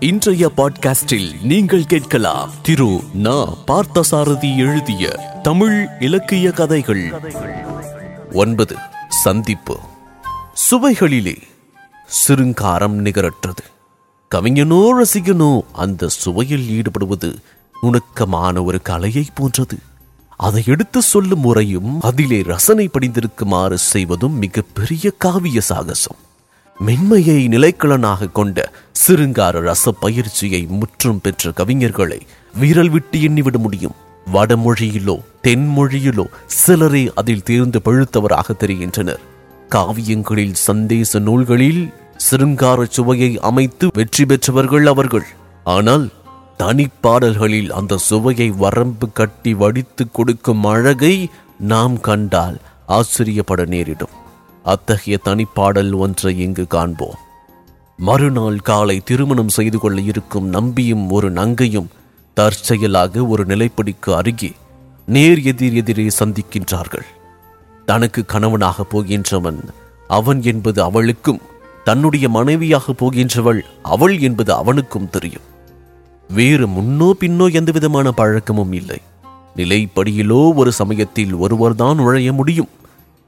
இன்றைய பாட்காஸ்டில் நீங்கள் கேட்கலாம். திரு ந பார்த்தசாரதி எழுதிய தமிழ் இலக்கிய கதைகள். ஒன்பது சந்திப்பு. சுவைகளிலே சிறுங்காரம் நிகரற்றது. கவிஞனோ ரசிகனோ அந்த சுவையில் ஈடுபடுவது நுணுக்கமான ஒரு கலையை போன்றது. அதை எடுத்து சொல்லும் முறையும் அதிலே ரசனை படிந்திருக்குமாறு செய்வதும் மிகப்பெரிய காவிய சாகசம். மென்மையை நிலைக்கலனாக கொண்ட சிறுங்கார ரச பயிற்சியை முற்றும் பெற்ற கவிஞர்களை விரல் விட்டு எண்ணிவிட முடியும். வடமொழியிலோ தென்மொழியிலோ சிலரே அதில் தேர்ந்து பழுத்தவராக தெரிகின்றனர். காவியங்களில் சந்தேச நூல்களில் சிறுங்கார சுவையை அமைத்து வெற்றி பெற்றவர்கள் அவர்கள். ஆனால் தனிப்பாடல்களில் அந்த சுவையை வரம்பு கட்டி வடித்து கொடுக்கும் அழகை நாம் கண்டால் ஆச்சரியப்பட நேரிடும். அத்தகைய தனிப்பாடல் ஒன்றை இங்கு காண்போம். மறுநாள் காலை திருமணம் செய்து கொள்ள இருக்கும் நம்பியும் ஒரு நங்கையும் தற்செயலாக ஒரு நிலைப்படிக்கு அருகே நேர் எதிர் எதிரே சந்திக்கின்றார்கள். தனக்கு கணவனாக போகின்றவன் அவன் என்பது அவளுக்கும் தன்னுடைய மனைவியாக போகின்றவள் அவள் என்பது அவனுக்கும் தெரியும். வேறு முன்னோ பின்னோ எந்தவிதமான பழக்கமும் இல்லை. நிலைப்படியிலோ ஒரு சமயத்தில் ஒருவர்தான் நுழைய முடியும்.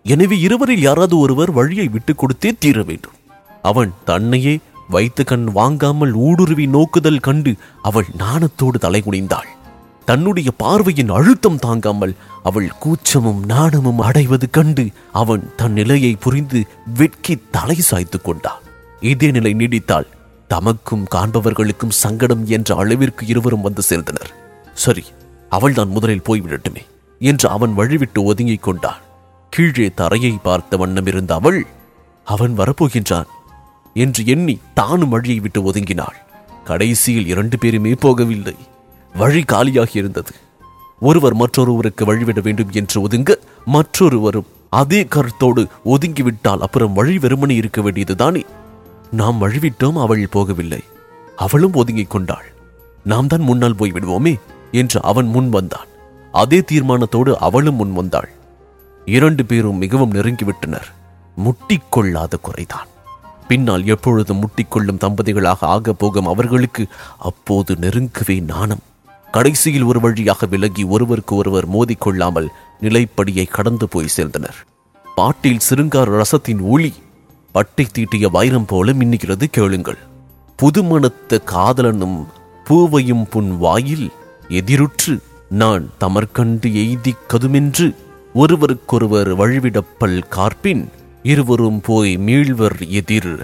எனவே இருவரில் யாராவது ஒருவர் வழியை விட்டுக் கொடுத்தே தீர வேண்டும். அவன் தன்னையே வைத்து கண் வாங்காமல் ஊடுருவி நோக்குதல் கண்டு அவள் நாணத்தோடு தலைகுனிந்தாள். தன்னுடைய பார்வையின் அழுத்தம் தாங்காமல் அவள் கூச்சமும் நாணமும் அடைவது கண்டு அவன் தன் நிலையை புரிந்து வெட்கி தலை சாய்த்து கொண்டான் இதே நிலை நீடித்தால் தமக்கும் காண்பவர்களுக்கும் சங்கடம் என்ற அளவிற்கு இருவரும் வந்து சேர்ந்தனர். சரி அவள் தான் முதலில் போய்விடட்டுமே என்று அவன் வழிவிட்டு ஒதுங்கிக் கொண்டான் கீழே தரையை பார்த்த வண்ணம் இருந்த அவள் அவன் வரப்போகின்றான் என்று எண்ணி தானும் வழியை விட்டு ஒதுங்கினாள். கடைசியில் இரண்டு பேருமே போகவில்லை. வழி காலியாகி இருந்தது. ஒருவர் மற்றொருவருக்கு வழிவிட வேண்டும் என்று ஒதுங்க மற்றொருவரும் அதே கருத்தோடு ஒதுங்கிவிட்டால் அப்புறம் வழி வெறுமனே இருக்க வேண்டியதுதானே? நாம் வழிவிட்டோம் அவள் போகவில்லை. அவளும் ஒதுங்கிக் கொண்டாள். நாம் தான் முன்னால் போய் விடுவோமே என்று அவன் முன் வந்தான். அதே தீர்மானத்தோடு அவளும் முன் வந்தாள். இரண்டு பேரும் மிகவும் நெருங்கிவிட்டனர். முட்டிக்கொள்ளாத குறைதான். பின்னால் எப்பொழுதும் முட்டிக்கொள்ளும் தம்பதிகளாக ஆக போகும் அவர்களுக்கு அப்போது நெருங்கவே நாணம். கடைசியில் ஒரு வழியாக விலகி ஒருவருக்கு ஒருவர் மோதிக்கொள்ளாமல் நிலைப்படியை கடந்து போய் சேர்ந்தனர். பாட்டில் சிறுங்கார ரசத்தின் ஒளி பட்டை தீட்டிய வைரம் போல மின்னுகிறது கேளுங்கள். புதுமணத்த காதலனும் பூவையும் புன் வாயில் எதிருற்று நான் தமர்கண்டு எய்தி கதுமென்று ஒருவருக்கொருவர் வழிவிடப்பல் கார்பின் இருவரும் போய் மீள்வர் எதிர்.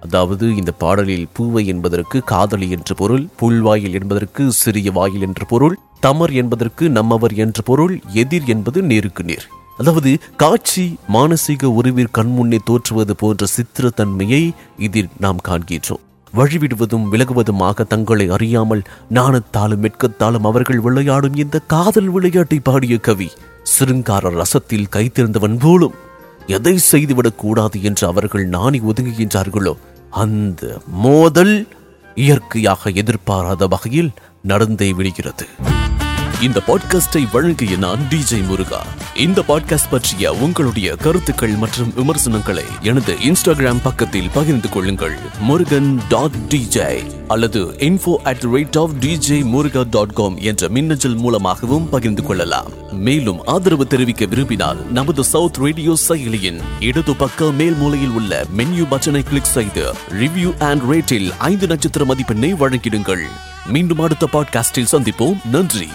அதாவது இந்த பாடலில் பூவை என்பதற்கு காதலி என்று பொருள் புல்வாயில் என்பதற்கு சிறிய வாயில் என்று பொருள் தமர் என்பதற்கு நம்மவர் என்று பொருள் எதிர் என்பது நேருக்கு நேர். அதாவது காட்சி மானசீக உருவிற் கண்முன்னே தோற்றுவது போன்ற சித்திரத்தன்மையை இதில் நாம் காண்கின்றோம். வழிவிடுவதும் விலகுவதுமாக தங்களை அறியாமல் நாணத்தாலும் மெட்கத்தாலும் அவர்கள் விளையாடும் இந்த காதல் விளையாட்டை பாடிய கவி சிறுங்கார ரசத்தில் கைத்திருந்தவன் போலும் எதை செய்துவிடக் கூடாது என்று அவர்கள் நாணி ஒதுங்குகின்றார்களோ அந்த மோதல் இயற்கையாக எதிர்பாராத வகையில் நடந்தே விடுகிறது. இந்த பாட்காஸ்டை வழங்கிய நான் டிஜே முருகா. இந்த பாட்காஸ்ட் பற்றிய உங்களுடைய கருத்துக்கள் மற்றும் விமர்சனங்களை எனது இன்ஸ்டாகிராம் பக்கத்தில் பகிர்ந்து கொள்ளுங்கள். முருகன் டாட் டிஜே அல்லது info at rate of DJ Muruga dot com என்ற மின்னஞ்சல் மூலமாகவும் பகிர்ந்து கொள்ளலாம். மேலும் ஆதரவு தெரிவிக்க விரும்பினால் நமது சவுத் ரேடியோ செயலியின் இடது பக்க மேல் மூலையில் உள்ள மென்யூ பட்டனை கிளிக் செய்து ரிவ்யூ அண்ட் ரேட்டில் ஐந்து நட்சத்திர மதிப்பெண்ணை வழங்கிடுங்கள். மீண்டும் அடுத்த பாட்காஸ்டில் சந்திப்போம். நன்றி.